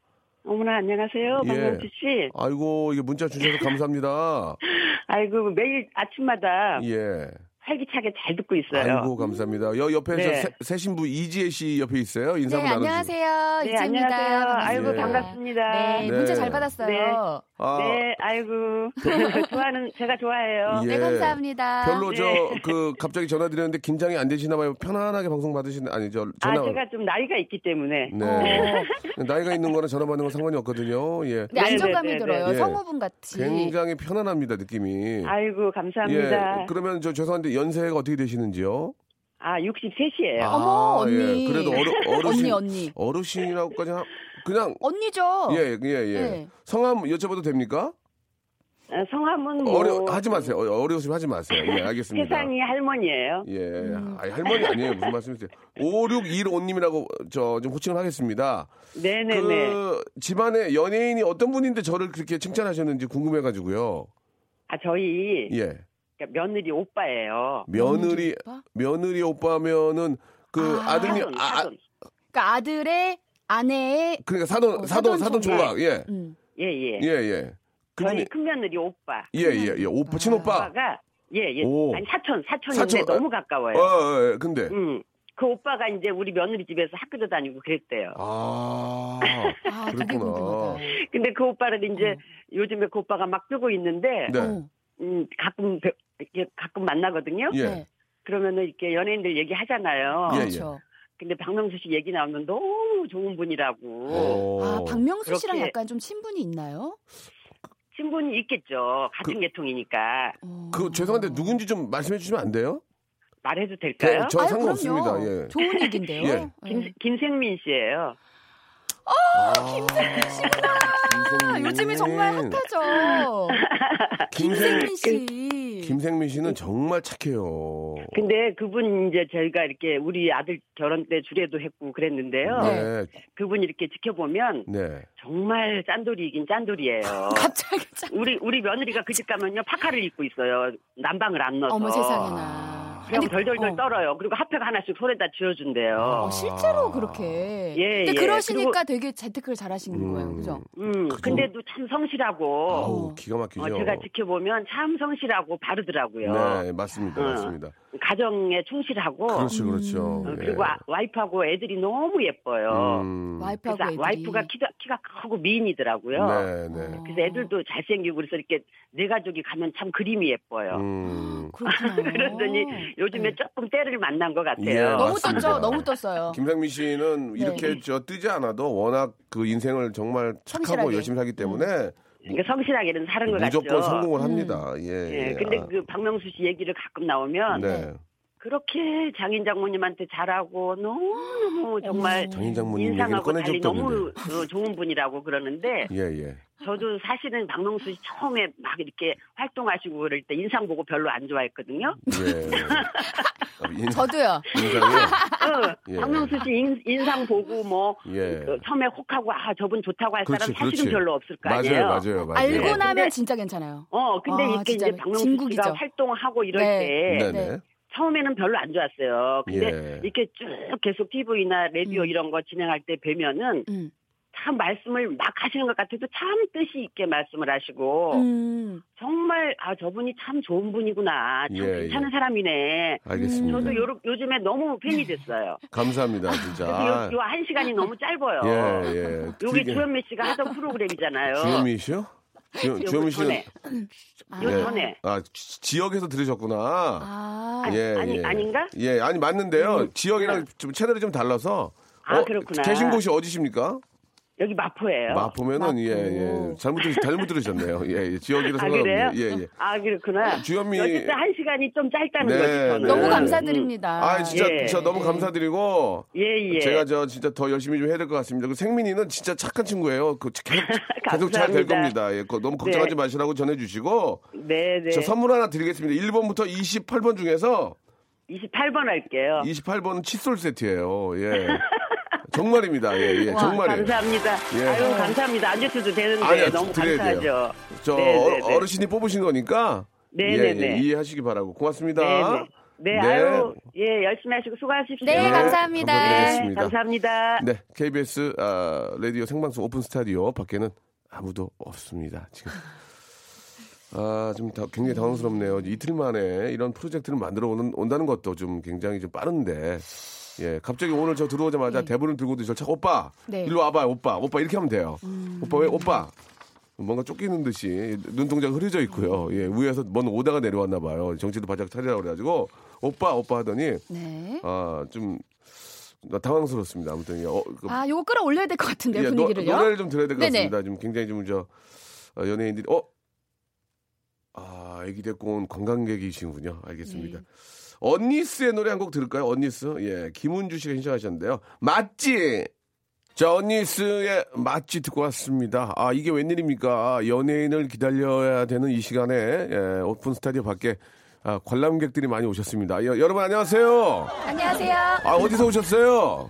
어머나 안녕하세요. 예. 박명수 씨. 아이고, 이게 문자 주셔서 감사합니다. 아이고 매일 아침마다 예. 활기차게 잘 듣고 있어요. 아이고, 감사합니다. 여 옆에 저 네. 새, 새 신부 이지혜 씨 옆에 있어요. 인사 네, 나눠주세요. 안녕하세요. 네, 이지입니다. 안녕하세요. 아이고 예. 반갑습니다. 네, 네. 문자 잘 받았어요. 네. 아, 네, 아이고 좋아하는 제가 좋아해요. 예. 네, 감사합니다. 별로 네. 저 그 갑자기 전화 드렸는데 긴장이 안 되시나 봐요. 편안하게 방송 받으시는 아니 저 전화 아 제가 좀 나이가 있기 때문에 네. 나이가 있는 거나 전화 받는 건 상관이 없거든요. 예. 네, 안정감이 네, 네, 들어요. 네. 성우분 같이. 굉장히 편안합니다, 느낌이. 아이고 감사합니다. 예. 그러면 저 죄송한데 연세가 어떻게 되시는지요? 아 63이에요. 아, 어머, 언니. 예. 그래도 어르, 어르신 언니, 언니. 어르신이라고까지 하, 그냥 언니죠? 예, 예, 예. 네. 성함 여쭤봐도 됩니까? 아, 성함은 뭐 어려 하지 마세요. 어, 어려우시면 하지 마세요. 예, 알겠습니다. 세상이 할머니예요. 예. 음. 아니, 할머니 아니에요. 무슨 말씀이세요? 5615님이라고 저 좀 호칭을 하겠습니다. 네네네. 그 집안에 연예인이 어떤 분인데 저를 그렇게 칭찬하셨는지 궁금해 가지고요. 아 저희 예. 며느리 오빠예요. 며느리 오빠? 며느리 오빠면은 그 아, 아, 들이 사돈, 아, 아, 사돈. 그러니까 아들의 아내의 그러니까 사돈 어, 사돈 사돈 총각. 예. 음. 예 예. 예, 예. 저희 그분이 큰 며느리 오빠. 예, 예, 예. 오빠 친오빠. 오빠 가 예 예. 오. 아니 사촌 사촌인데 사촌, 너무 어, 가까워요. 어, 어, 예. 근데 음. 그 오빠가 이제 우리 며느리 집에서 학교도 다니고 그랬대요. 아. 아. 궁금하다. 근데 그 오빠를 이제 어. 요즘에 그 오빠가 막 뜨고 있는데 네. 어. 음, 가끔 가끔 만나거든요. 예. 네. 그러면은 이렇게 연예인들 얘기하잖아요. 예, 예. 근데 박명수 씨 얘기 나오면 너무 좋은 분이라고 어. 아, 박명수 씨랑 약간 좀 친분이 있나요? 친분이 있겠죠. 같은 그- 계통이니까 어. 그 죄송한데 누군지 좀 말씀해 주시면 안 돼요? 말해도 될까요? 저, 저 아유, 상관없습니다. 그럼요. 예. 좋은 얘기인데요. 예. 네. 김, 김생민 씨예요. 아, 아, 요즘에 정말 핫하죠. 김생 김생민 씨. 김생민 씨는 정말 착해요. 근데 그분 이제 저희가 이렇게 우리 아들 결혼 때 주례도 했고 그랬는데요. 네. 그분 이렇게 지켜보면 네. 정말 짠돌이긴 짠돌이에요. 갑자기 참. 우리 우리 며느리가 그 집 가면요 파카를 입고 있어요. 난방을 안 넣어서. 어머 세상에나. 그냥 아니, 덜덜덜 어. 떨어요. 그리고 핫팩 하나씩 손에다 쥐어준대요. 어, 실제로 그렇게. 예, 근데 예. 그러시니까 되게 재테크를 잘하시는 음. 거예요, 그죠? 음, 그죠. 근데도 참 성실하고 아우, 기가 막히죠. 어, 제가 지켜보면 참 성실하고 바르더라고요. 네, 맞습니다. 어. 맞습니다. 가정에 충실하고 그렇죠, 그렇죠. 어, 예. 그리고 아- 와이프하고 애들이 너무 예뻐요. 음, 와이프하고 그래서 애들이. 와이프가 키가, 키가 크고 미인이더라고요. 네, 네. 어. 그래서 애들도 잘생기고 그래서 이렇게 내 가족이 가면 참 그림이 예뻐요. 음. 그러더니 요즘에 조금 때를 만난 것 같아요. 예, 너무 맞습니다. 떴죠, 너무 떴어요. 김상민 씨는 네. 이렇게 저 뜨지 않아도 워낙 그 인생을 정말 착하고 성실하게. 열심히 살기 때문에 그러니까 성실하게는 사는 것 무조건 같죠. 성공을 음. 합니다. 예. 예, 예. 근데 아, 그 박명수 씨 얘기를 가끔 나오면 네. 그렇게 장인 장모님한테 잘하고 너무 정말 장인 장모님 인상하고 달리 너무. 어, 좋은 분이라고 그러는데 예, 예. 저도 사실은 박명수 씨 처음에 막 이렇게 활동하시고 그럴 때 인상 보고 별로 안 좋아했거든요. 예. 아, 인, 저도요. 인상이 어, 예. 박명수 씨 인, 인상 보고 뭐 예. 어, 처음에 혹하고 아 저분 좋다고 할 그렇지, 사람 사실은 그렇지. 별로 없을 거 아니에요. 맞아요, 맞아요, 맞아요. 알고 네, 나면 근데- 진짜 괜찮아요. 어 근데 아, 이렇게 진짜 이제 박명수 진국이죠. 씨가 활동하고 이럴 네. 때 네, 네. 네. 처음에는 별로 안 좋았어요. 근데 예. 이렇게 쭉 계속 TV나 라디오 음. 이런 거 진행할 때 뵈면은 음. 참 말씀을 막 하시는 것 같아도 참 뜻이 있게 말씀을 하시고 음. 정말 아 저분이 참 좋은 분이구나 참 예, 괜찮은 예. 사람이네. 알겠습니다. 저도 요, 요즘에 너무 팬이 됐어요. 감사합니다, 진짜. 요, 요한 시간이 너무 짧아요. 예, 예. 요게 되게- 주현미 씨가 하던 프로그램이잖아요. 주현미 씨요? 주, 요 주현미 씨는 전에. 아. 요 예. 전에. 아, 지- 지역에서 들으셨구나. 아. 예, 아니, 예. 아닌가? 예, 아니 맞는데요. 음. 지역이랑 네. 좀 채널이 좀 달라서. 아, 그렇구나. 계신 곳이 어디십니까? 여기 마포예요. 마포면은 마포. 예, 예. 잘못 들 잘못 들으셨네요. 예, 예. 지역이라 아 그래요? 상관없네요. 예, 예. 아 그렇구나. 주현미- 어쨌든 한 시간이 좀 짧다는 네, 거지 저는. 네. 너무 음. 감사드립니다. 아, 진짜 예. 저 너무 감사드리고 예 예. 제가 저 진짜 더 열심히 좀 해야 될 것 같습니다. 그 생민이는 진짜 착한 친구예요. 그 계속 계속 잘 될. 겁니다. 예, 그거 너무 걱정하지 네. 마시라고 전해주시고 네 네. 저 선물 하나 드리겠습니다. 1번부터 28번 중에서 28번 할게요. 28번은 칫솔 세트예요. 예. 정말입니다. 예, 예. 와, 정말이에요. 감사합니다. 예. 아유 감사합니다. 안 주셔도 되는데 아니요, 너무 드려야 감사하죠. 돼요. 저 네네네. 어, 어르신이 뽑으신 거니까 네, 예, 네, 예, 네. 이해하시기 바라고 고맙습니다. 네네. 네, 네. 아유, 예, 열심히 하시고 수고하십시오. 네, 네, 감사합니다. 감사드리겠습니다. 감사합니다. 네, KBS 아, 라디오 생방송 오픈 스타디오 밖에는 아무도 없습니다. 지금. 아, 좀 다- 굉장히 당황스럽네요. 이틀 만에 이런 프로젝트를 만들어 오는, 온다는 것도 좀 굉장히 좀 빠른데. 예, 갑자기 오늘 저 들어오자마자 대본을 들고 저 차, 오빠, 네. 일로 와봐요, 오빠, 오빠 이렇게 하면 돼요. 오빠 왜, 오빠. 뭔가 쫓기는 듯이 눈동자가 흐려져 있고요. 예, 위에서 먼 오다가 내려왔나 봐요. 정신도 바짝 차리라고 그래가지고 오빠, 오빠 하더니 네. 아, 좀 당황스럽습니다. 아무튼 예, 어, 그 아, 요거 끌어올려야 될 것 같은데 예, 노, 분위기를요. 노래를 좀 들어야 될 것. 같습니다. 좀 굉장히 좀저 연예인들이 어, 아, 애기 데리고 온 관광객이시군요. 알겠습니다. 네. 언니스의 노래 한 곡 들을까요? 언니스. 예, 김은주 씨가 신청하셨는데요. 맞지? 자, 언니스의 맞지 듣고 왔습니다. 아, 이게 웬일입니까? 아, 연예인을 기다려야 되는 이 시간에 예, 오픈 스타디오 밖에 아, 관람객들이 많이 오셨습니다. 여, 여러분 안녕하세요. 안녕하세요. 아, 어디서 오셨어요?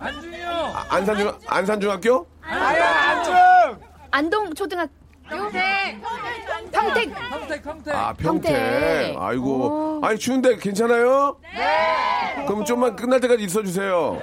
안중이요. 안산중 안산중학교? 안동 초등학교. 평택. 아, 평택. 평택. 아이고. 오. 아니, 추운데 괜찮아요? 네. 그럼 좀만 끝날 때까지 있어 주세요.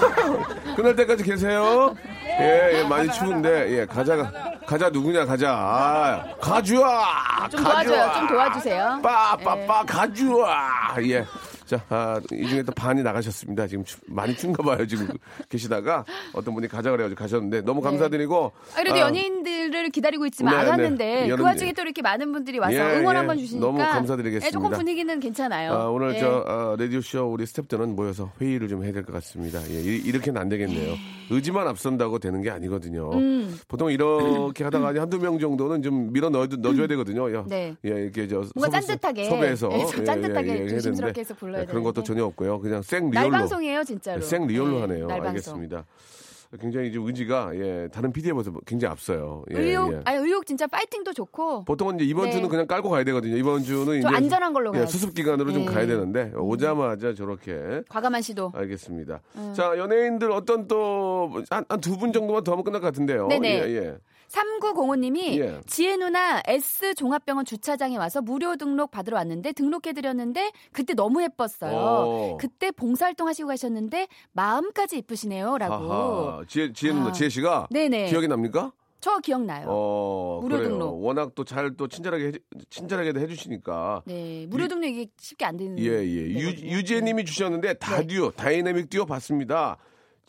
끝날 때까지 계세요? 예, 예, 많이 추운데. 예, 가자. 가자 누구냐, 가자. 아, 가주아. 좀 도와줘요. 좀 도와주세요. 빠빠빠 가주아. 예. 자, 아, 이 중에 또 반이 나가셨습니다. 지금 추- 많이 춥가 봐요. 지금 계시다가 어떤 분이 가자 그래가지고 가셨는데 너무 감사드리고. 아, 그래도 아, 연예인들을 기다리고 있지만 네, 안 네. 왔는데 그 여러분, 와중에 또 이렇게 많은 분들이 와서 예, 응원 예. 한번 주시니까 너무 감사드리겠습니다. 예, 조금 분위기는 괜찮아요. 아, 오늘 예. 저 아, 라디오 쇼 우리 스탭들은 모여서 회의를 좀 해야 될 것 같습니다. 예, 이- 이렇게는 안 되겠네요. 의지만 앞선다고 되는 게 아니거든요. 음. 보통 이렇게 하다가 한두 명 정도는 좀 밀어 넣어 넣어줘야 되거든요. 야, 네. 예, 이렇게 저 뭔가 섭외- 짠 듯하게. 섭외해서 예, 좀 짠 듯하게 해야 조심스럽게 되는데 해서 불러 야 예, 그런 것도. 전혀 없고요. 그냥 생날 real로 방송이에요, 진짜로. 생 real로 네, 하네요. 날 방송. 알겠습니다. 굉장히 좀 의지가 예, 다른 PD에 비해서 굉장히 앞서요. 예, 의욕, 예. 아니 의욕 진짜 파이팅도 좋고. 보통은 이제 이번 네. 주는 그냥 깔고 가야 되거든요. 이번 주는 좀 이제 안전한 걸로 예. 수습 기간으로 좀 네. 가야 되는데 오자마자 저렇게 과감한 시도. 알겠습니다. 음. 자, 연예인들 어떤 또 한 두 분 정도만 더 하면 끝날 것 같은데요. 네네. 예, 예. 3905님이 예. 지혜 누나 S 종합병원 주차장에 와서 무료 등록 받으러 왔는데 등록해드렸는데 그때 너무 예뻤어요. 어. 그때 봉사활동 하시고 가셨는데 마음까지 이쁘시네요라고. 하하. 지혜 지혜 누나 아. 지혜 씨가 네네. 기억이 납니까? 저 기억나요. 어, 무료 그래요. 등록. 워낙 또 잘또 친절하게 친절하게도 해주시니까. 네, 무료 등록 이게 쉽게 안 되는. 예, 예. 유. 유재님이 주셨는데 다듀오 다이내믹 듀오 봤습니다.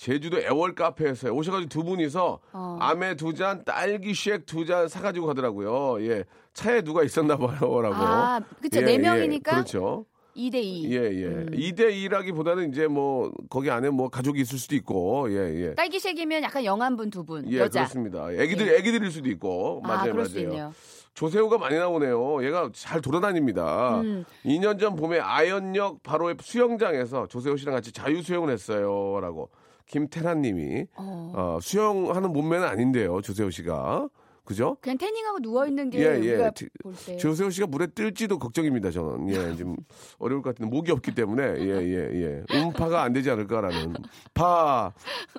제주도 애월 카페에서요. 오셔가지고 두 분이서 어. 아메 두 잔, 딸기 쉑 두 잔 사가지고 가더라고요. 예, 차에 누가 있었나 봐요라고. 아. 예, 네 예. 명이니까 그렇죠. 2대 2. 예, 예. 음. 이 2대 2라기보다는 이제 뭐 거기 안에 뭐 가족이 있을 수도 있고, 예, 예. 딸기색이면 약간 영한 분 두 분. 예, 여자. 그렇습니다. 애기들, 애기들일 수도 있고. 아, 맞아요, 수 맞아요. 조세호가 많이 나오네요. 얘가 잘 돌아다닙니다. 음. 2년 전 봄에 아현역 바로의 수영장에서 조세호 씨랑 같이 자유 수영을 했어요. 라고 김태란 님이 어. 어, 수영하는 몸매는 아닌데요. 조세호 씨가. 그죠? 그냥 태닝하고 누워 있는 게 예, 예. 볼 때. 조세호 씨가 물에 뜰지도 걱정입니다. 저는. 예, 좀 어려울 것 같은데 목이 없기 때문에 예, 예, 예. 음파가 안 되지 않을까라는 파,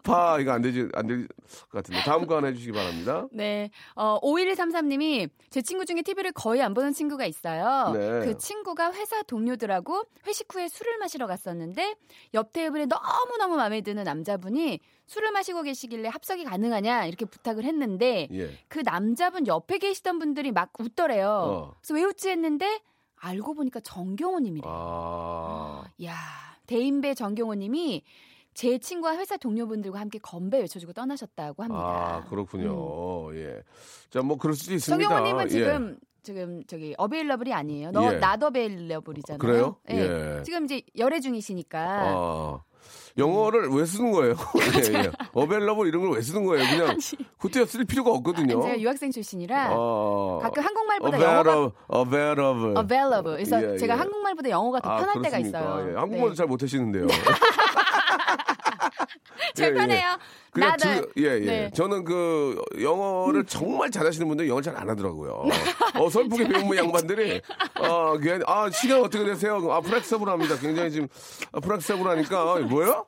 파 이거 안 되지 안 될 것 같은데 다음 거 하나 해주시기 바랍니다. 네. 어, 5133님이 제 친구 중에 TV를 거의 안 보는 친구가 있어요. 네. 그 친구가 회사 동료들하고 회식 후에 술을 마시러 갔었는데 옆 테이블에 너무 너무 마음에 드는 남자분이 술을 마시고 계시길래 합석이 가능하냐 이렇게 부탁을 했는데 예. 그 남자분 옆에 계시던 분들이 막 웃더래요. 어. 그래서 왜 웃지 했는데 알고 보니까 정경호님이래요. 아. 야 대인배 정경호님이 제 친구와 회사 동료분들과 함께 건배 외쳐주고 떠나셨다고 합니다. 아, 그렇군요. 예. 자, 뭐 그럴 수도 있습니다. 정경호님은 예. 지금 지금 저기 어베일러블이 아니에요. 너 예. 나더 베일러블이잖아요. 그래요? 예. 예. 지금 이제 열애 중이시니까 아. 영어를 왜 쓰는 거예요? 예, 예. 어벨러블 이런 걸 왜 쓰는 거예요? 그냥 후퇴어 쓸 필요가 없거든요. 제가 유학생 출신이라 어. 가끔 한국말보다 영어가 available. available. 그래서 예, 제가 예. 한국말보다 영어가 더 아, 편할 때가? 있어요. 예, 한국말도 네. 잘 못하시는데요. 제일 예, 예. 편해요. 그냥 나도 드- 예, 예. 네. 저는 그 영어를 정말 잘하시는 분들 영어 잘 안 하더라고요. 어, 설프게 배운 양반들이 아, 그냥 아, 시간 어떻게 되세요? 아, 프렉서블 합니다. 굉장히 지금 아, 프렉서블 하니까 아, 뭐요?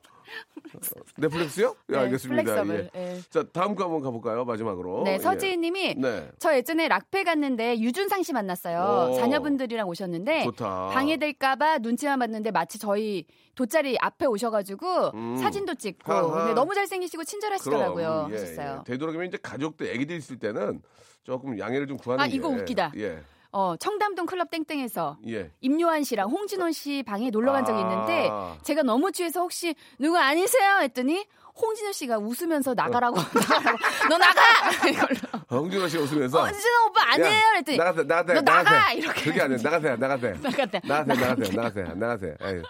넷플릭스요? 예, 네, 알겠습니다. 예. 예. 자, 다음 거 한번 가볼까요? 마지막으로. 네, 예. 서지희님이 네. 저 예전에 락페 갔는데 유준상 씨 만났어요. 오. 자녀분들이랑 오셨는데 좋다. 방해될까봐 눈치만 봤는데 마치 저희 돗자리 앞에 오셔가지고 음. 사진도 찍고. 근데 너무 잘생기시고 친절하시더라고요. 그럼, 예, 하셨어요. 예. 되도록이면 이제 가족들, 애기들 있을 때는 조금 양해를 좀 구하는 아, 게. 이거 웃기다. 예. 어, 청담동 클럽 땡땡에서 예. 임요한 씨랑 홍진호 씨 방에 놀러 간 적이 아. 있는데 제가 너무 취해서 혹시 누구 아니세요? 했더니 홍진호 씨가 웃으면서 나가라고 나가라고 너 나가 이걸로 홍진호 씨 웃으면서. 홍진호 오빠 아니에요 야, 했더니 나가세요, 나가세요, 너 나가! 나가세요. 이렇게 안 돼. 나가세요, 나가세요. 나가세요, 나가세요, 나가세요, 나가세요. 에이,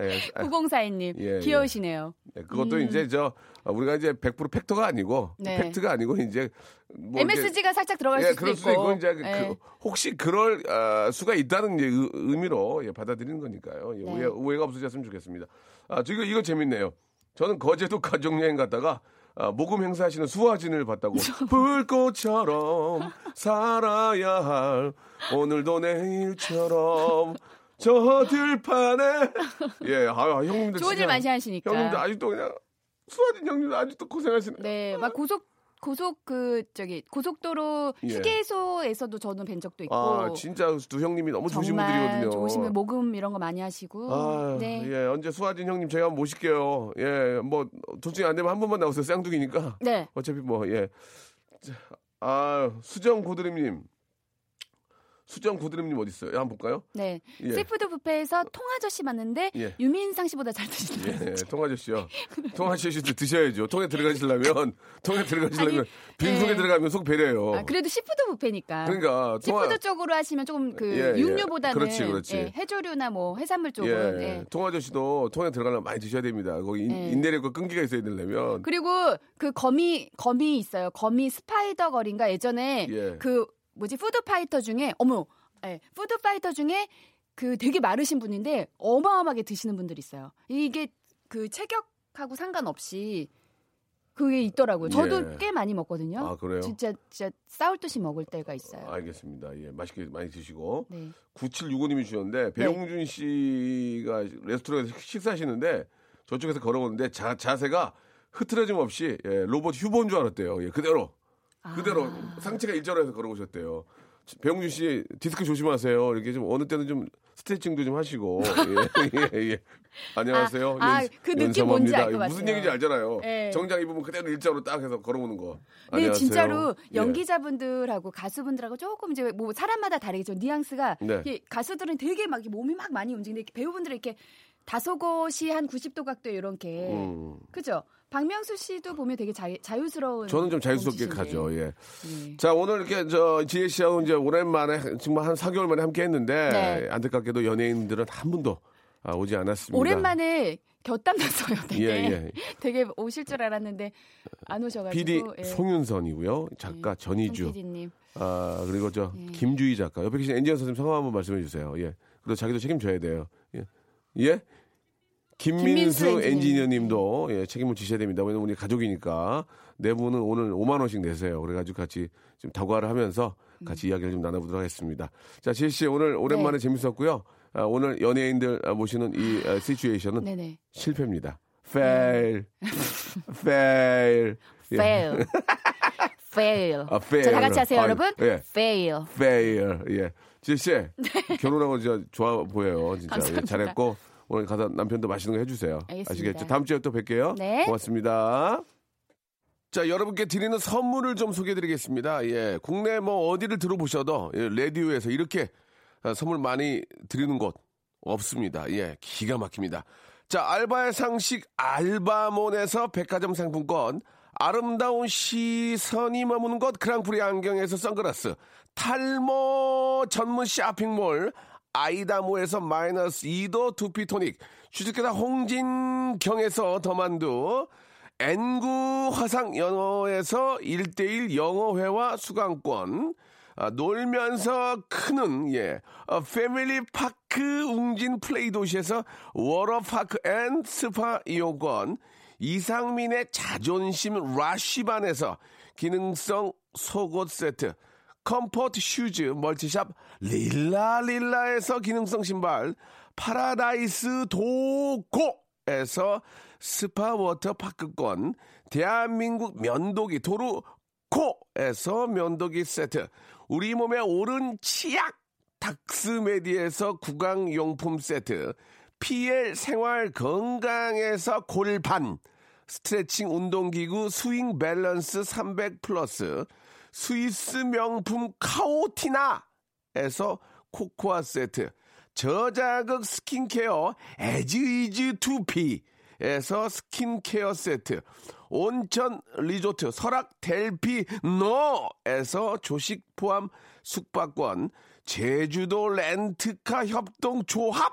에이, 아, 9042님 예, 예. 귀여우시네요. 예, 그것도 이제 저 어, 우리가 이제 100% 팩터가 아니고 네. 팩트가 아니고 이제 뭐 MSG가 살짝 들어갈 예, 수도 그럴. 수도 있고 이제 그- 예. 그 혹시 그럴 어, 수가 있다는 의- 의미로 예, 받아들이는 거니까요. 예, 네. 오해, 오해가 없으셨으면 좋겠습니다. 아, 지금 이거 재밌네요. 저는 거제도 가족 여행 갔다가 아, 모금 행사하시는 수화진을 봤다고 불꽃처럼 살아야 할 오늘도 내일처럼 저 들판에 예, 아, 형님들 좋은 일 많이 하시니까. 형님들 아직도 그냥 수와진 형님들 아직도 고생하시네. 네, 막 고속 고속 그 저기 고속도로 예. 휴게소에서도 저는 뵌 적도 있고. 아, 진짜 두 형님이 너무 좋으신 분들이거든요. 조심히 모금 이런 거 많이 하시고. 아, 네. 예, 언제 수와진 형님 제가 한번 모실게요. 예, 뭐 도중에 안 되면 한 번만 나오세요. 쌍둥이니까. 네. 어차피 뭐 예. 자, 아, 수정 고드림님. 수정 고드림님 어디 있어요? 한번 볼까요? 네. 예. seafood 뷔페에서 통아저씨 봤는데 예. 유민상 씨보다 잘 드시더라고요. 예, 통아저씨요. 통아저씨도 드셔야죠. 통에 들어가시려면 통에 들어가시려면 빈속에 예. 들어가면 속 버려요. 아, 그래도 seafood 뷔페니까. 그러니까 seafood 통화 쪽으로 하시면 조금 그 예, 예. 육류보다는 그렇지, 그렇지. 예, 해조류나 뭐 해산물 쪽은 예, 예. 통아저씨도 통에 들어가려면 많이 드셔야 됩니다. 거기 인, 예. 인내력과 끈기가 있어야 되려면 그리고 그 거미 거미 있어요. 거미 spider 거리인가 예전에 예. 그 뭐지 food fighter 중에 어머, 예, food fighter 중에 그 되게 마르신 분인데 어마어마하게 드시는 분들이 있어요. 이게 그 체격하고 상관없이 그게 있더라고요. 저도 예. 꽤 많이 먹거든요. 아, 그래요? 진짜 진짜 싸울 듯이 먹을 때가 있어요. 알겠습니다. 예, 맛있게 많이 드시고. 네. 9765님이 주셨는데 배용준 씨가 레스토랑에서 식사하시는데 저쪽에서 걸어오는데 자, 자세가 흐트러짐 없이 예, 로봇 휴보인 줄 알았대요. 예, 그대로 그대로 아. 상체가 일자로 해서 걸어오셨대요. 배용준 씨 디스크 조심하세요. 이렇게 좀 어느 때는 좀 스트레칭도 좀 하시고 예, 예, 예. 안녕하세요. 아, 아, 그 느낌 뭔지 알것 연서마입니다. 무슨 같아요. 얘기인지 알잖아요. 예. 정장 입으면 그대로 일자로 딱 해서 걸어오는 거. 네, 안녕하세요. 진짜로 예. 연기자분들하고 가수분들하고 조금 이제 뭐 사람마다 다르겠죠. 뉘앙스가 네. 가수들은 되게 막 몸이 막 많이 움직이는데 배우분들은 이렇게 다소곳이 한 90도 각도 이렇게 음. 그죠? 박명수 씨도 보면 되게 자, 자유스러운 저는 좀 자유스럽게. 가죠. 예. 예. 자, 오늘 이렇게 저 지혜 씨하고 이제 오랜만에 정말 한 4개월 만에 함께 했는데 네. 안타깝게도 연예인들은 한 분도 아, 오지 않았습니다. 오랜만에 곁담 났어요. 되게 예, 예. 되게 오실 줄 알았는데 안 오셔가지고 PD 예. 송윤선이고요. 작가 전희주. 송 PD님. 아, 그리고 저 예. 김주희 작가. 옆에 계신 엔지니어 선생님 성함 한번 말씀해 주세요. 예. 그리고 자기도 책임져야 돼요. 예. 예? 김민수, 김민수 엔지니어. 엔지니어 님도 예, 책임을 지셔야 됩니다. 왜냐면 우리 가족이니까 네 분은 오늘 5만 원씩 내세요. 그래가지고 같이 좀 다과를 하면서 같이 음. 이야기를 좀 나눠보도록 하겠습니다. 자, 지혜 씨 오늘 오랜만에 네. 재밌었고요. 아, 오늘 연예인들 아, 모시는 이 아, 시츄에이션은 네네. 실패입니다. fail, fail, 예. fail. fail. 아, fail. 자, 다 같이 하세요, 아, 여러분. 예. fail. fail. 예. 지혜 씨 결혼하고 진짜 좋아 보여요. 진짜 예, 네. 잘했고 오늘 가서 남편도 맛있는 거 해주세요. 알겠습니다. 아시겠죠? 다음 주에 또 뵐게요. 네. 고맙습니다. 자, 여러분께 드리는 선물을 좀 소개해드리겠습니다. 예, 국내 뭐 어디를 들어보셔도 예, 라디오에서 이렇게 아, 선물 많이 드리는 곳 없습니다. 예, 기가 막힙니다. 자, 알바의 상식 알바몬에서 백화점 상품권, 아름다운 시선이 머무는 곳 그랑프리 안경에서 선글라스, 탈모 전문 쇼핑몰 아이다모에서 마이너스 2도 두피토닉, 주식회사 홍진경에서 더만두, N구 화상 영어에서 1대1 영어회화 수강권, 아, 놀면서 크는, 예, 어, 패밀리 파크 웅진 플레이 도시에서 water park and 스파 이용권, 이상민의 자존심 라쉬반에서 기능성 속옷 세트, comfort shoes multi shop 릴라릴라에서 기능성 신발, 파라다이스 도고에서 스파 water park권, 대한민국 면도기 도루코에서 면도기 세트, 우리 몸의 오른 치약 닥스메디에서 구강용품 세트, PL 생활 건강에서 골반, 스트레칭 운동기구 스윙 밸런스 300 플러스, 스위스 명품 카오티나에서 코코아 세트, 저자극 스킨케어 에즈이즈 투피에서 스킨케어 세트, 온천 리조트 설악 델피노에서 조식 포함 숙박권, 제주도 렌트카 협동 조합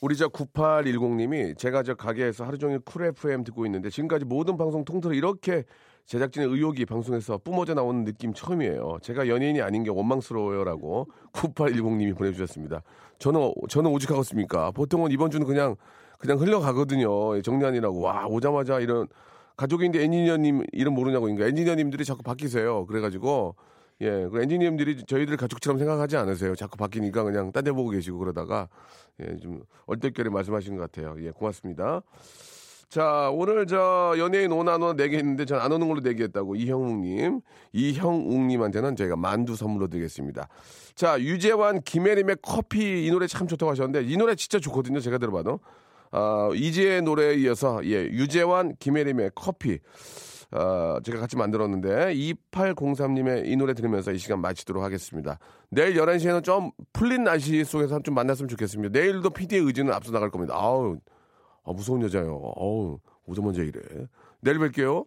우리 저 9810님이 제가 저 가게에서 하루 종일 쿨 FM 듣고 있는데 지금까지 모든 방송 통틀어 이렇게 제작진의 의욕이 방송에서 뿜어져 나오는 느낌 처음이에요. 제가 연예인이 아닌 게 원망스러워요라고 9810님이 보내주셨습니다. 저는 저는 오죽하겠습니까? 보통은 이번 주는 그냥 그냥 흘러가거든요. 정리하느라고 와 오자마자 이런 가족인데 엔지니어님 이름 모르냐고 그러니까 엔지니어님들이 자꾸 바뀌세요. 그래가지고 예, 그 엔지니어님들이 저희들 가족처럼 생각하지 않으세요. 자꾸 바뀌니까 그냥 딴 데 보고 계시고 그러다가 예, 좀 얼떨결에 말씀하시는 것 같아요. 예, 고맙습니다. 자, 오늘 저 연예인 오나노 네개 했는데 전 안 오는 걸로 내기했다고 이형욱님, 이형욱님한테는 저희가 만두 선물로 드리겠습니다. 자, 유재환, 김혜림의 커피 이 노래 참 좋다고 하셨는데 이 노래 진짜 좋거든요. 제가 들어봐도. 아, 이지의 노래에 이어서 예, 유재환, 김혜림의 커피. 어, 제가 같이 만들었는데 2803님의 이 노래 들으면서 이 시간 마치도록 하겠습니다. 내일 11시에는 좀 풀린 날씨 속에서 좀 만났으면 좋겠습니다. 내일도 PD의 의지는 앞서 나갈 겁니다. 아우, 아, 무서운 여자요. 어우, 오자마자 이래. 내일 뵐게요.